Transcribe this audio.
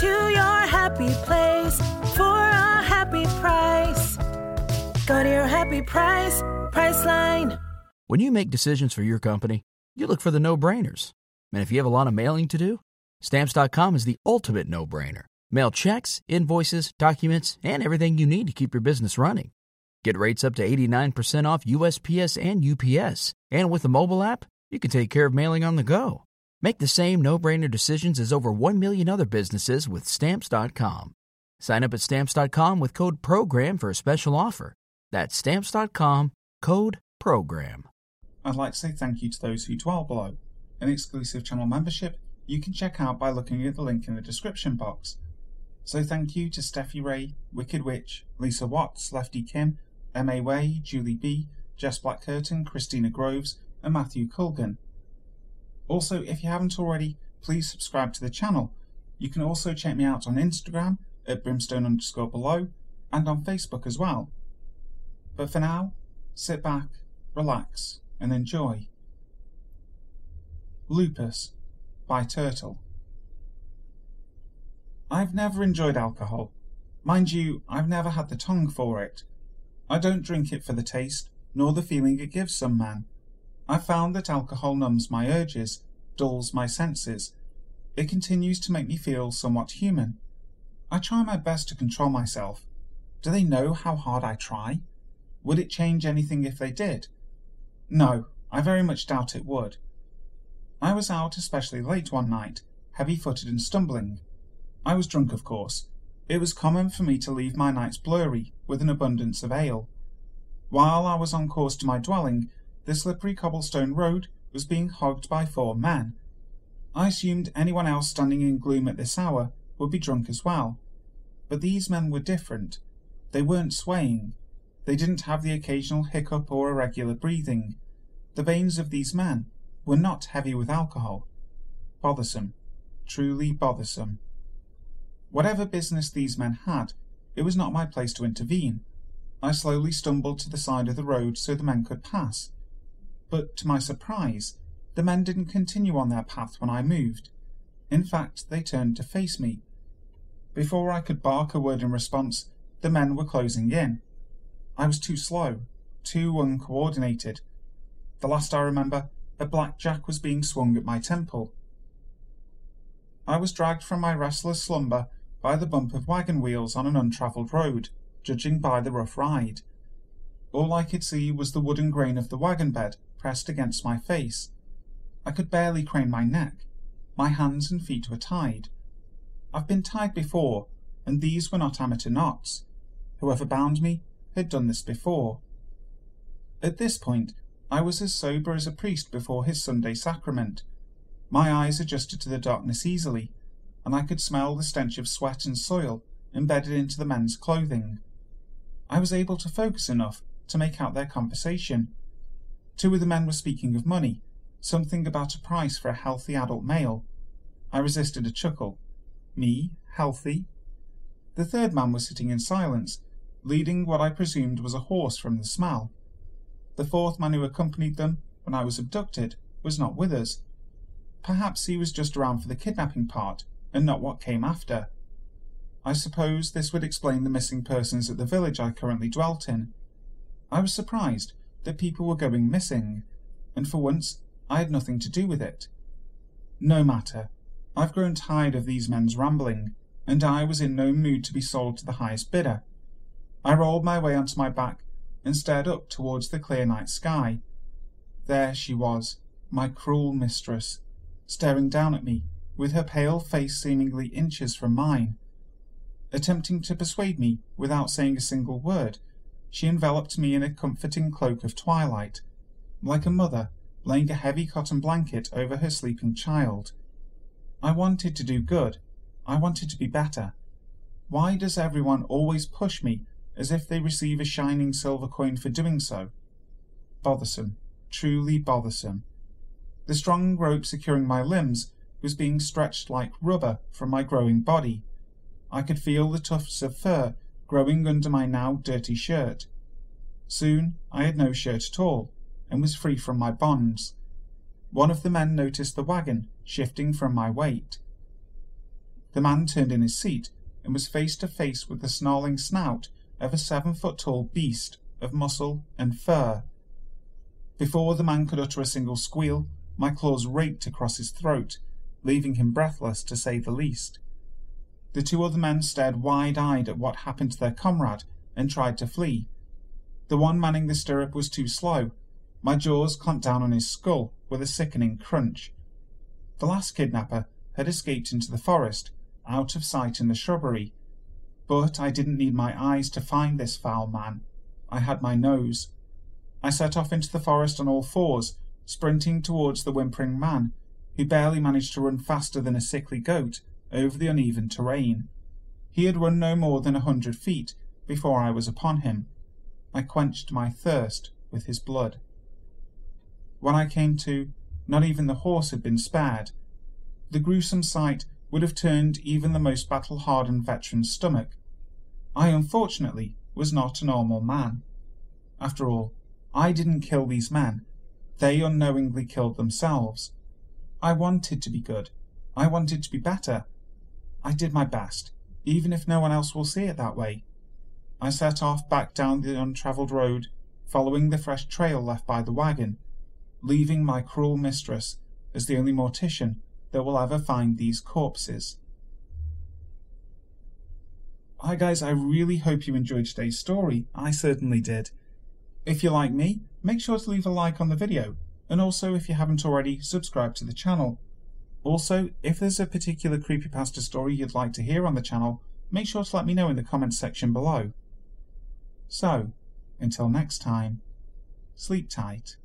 To your happy place for a happy price. Go to your happy price, Priceline. When you make decisions for your company, you look for the no brainers. And if you have a lot of mailing to do, stamps.com is the ultimate no brainer. Mail checks, invoices, documents, and everything you need to keep your business running. Get rates up to 89% off USPS and UPS. And with the mobile app, you can take care of mailing on the go. Make the same no brainer decisions as over 1 million other businesses with stamps.com. Sign up at stamps.com with code PROGRAM for a special offer. That's stamps.com code PROGRAM. I'd like to say thank you to those who dwell below. An exclusive channel membership you can check out by looking at the link in the description box. So thank you to Steffi Ray, Wicked Witch, Lisa Watts, Lefty Kim, M.A. Way, Julie B., Jess Blackcurtain, Christina Groves, and Matthew Culgan. Also, if you haven't already, please subscribe to the channel. You can also check me out on Instagram at brimstone underscore below and on Facebook as well. But for now, sit back, relax, and enjoy. Lupus by Turtle. I've never enjoyed alcohol. Mind you, I've never had the tongue for it. I don't drink it for the taste, nor the feeling it gives some man. I've found that alcohol numbs my urges, dulls my senses. It continues to make me feel somewhat human. I try my best to control myself. Do they know how hard I try? Would it change anything if they did? No, I very much doubt it would. I was out especially late one night, heavy footed and stumbling. I was drunk, of course. It was common for me to leave my nights blurry, with an abundance of ale. While I was on course to my dwelling, the slippery cobblestone road was being hogged by four men. I assumed anyone else standing in gloom at this hour would be drunk as well. But these men were different. They weren't swaying. They didn't have the occasional hiccup or irregular breathing. The veins of these men were not heavy with alcohol. Bothersome. Truly bothersome. Whatever business these men had, it was not my place to intervene. I slowly stumbled to the side of the road so the men could pass. But to my surprise, the men didn't continue on their path when I moved. In fact, they turned to face me. Before I could bark a word in response, the men were closing in. I was too slow, too uncoordinated. The last I remember, a black jack was being swung at my temple. I was dragged from my restless slumber by the bump of wagon wheels on an untravelled road, judging by the rough ride. All I could see was the wooden grain of the wagon bed pressed against my face. I could barely crane my neck. My hands and feet were tied. I've been tied before, and these were not amateur knots. Whoever bound me had done this before. At this point, I was as sober as a priest before his Sunday sacrament. My eyes adjusted to the darkness easily, and I could smell the stench of sweat and soil embedded into the men's clothing. I was able to focus enough to make out their conversation. Two of the men were speaking of money, something about a price for a healthy adult male. I resisted a chuckle. Me, healthy? The third man was sitting in silence, leading what I presumed was a horse from the smell. The fourth man who accompanied them when I was abducted was not with us. Perhaps he was just around for the kidnapping part and not what came after. I suppose this would explain the missing persons at the village I currently dwelt in. I was surprised that people were going missing, and for once I had nothing to do with it. No matter. I've grown tired of these men's rambling, and I was in no mood to be sold to the highest bidder. I rolled my way onto my back and stared up towards the clear night sky. There she was, my cruel mistress, staring down at me, with her pale face seemingly inches from mine. Attempting to persuade me without saying a single word, she enveloped me in a comforting cloak of twilight, like a mother laying a heavy cotton blanket over her sleeping child. I wanted to do good. I wanted to be better. Why does everyone always push me as if they receive a shining silver coin for doing so? Bothersome, truly bothersome. The strong rope securing my limbs was being stretched like rubber from my growing body. I could feel the tufts of fur growing under my now dirty shirt. Soon I had no shirt at all, and was free from my bonds. One of the men noticed the wagon shifting from my weight. The man turned in his seat and was face to face with the snarling snout of a seven foot tall beast of muscle and fur. Before the man could utter a single squeal, my claws raked across his throat, leaving him breathless to say the least. The two other men stared wide eyed at what happened to their comrade and tried to flee. The one manning the stirrup was too slow. My jaws clamped down on his skull with a sickening crunch. The last kidnapper had escaped into the forest, out of sight in the shrubbery. But I didn't need my eyes to find this foul man. I had my nose. I set off into the forest on all fours, sprinting towards the whimpering man, who barely managed to run faster than a sickly goat over the uneven terrain. He had run no more than a hundred feet before I was upon him. I quenched my thirst with his blood. When I came to, not even the horse had been spared. The gruesome sight would have turned even the most battle hardened veteran's stomach. I unfortunately was not a normal man. After all, I didn't kill these men. They unknowingly killed themselves. I wanted to be good. I wanted to be better. I did my best, even if no one else will see it that way. I set off back down the untravelled road, following the fresh trail left by the wagon, leaving my cruel mistress as the only mortician that will ever find these corpses. Hi guys, I really hope you enjoyed today's story. I certainly did. If you like me, make sure to leave a like on the video, and also if you haven't already, subscribe to the channel. Also, if there's a particular creepypasta story you'd like to hear on the channel, make sure to let me know in the comments section below. So, until next time, sleep tight.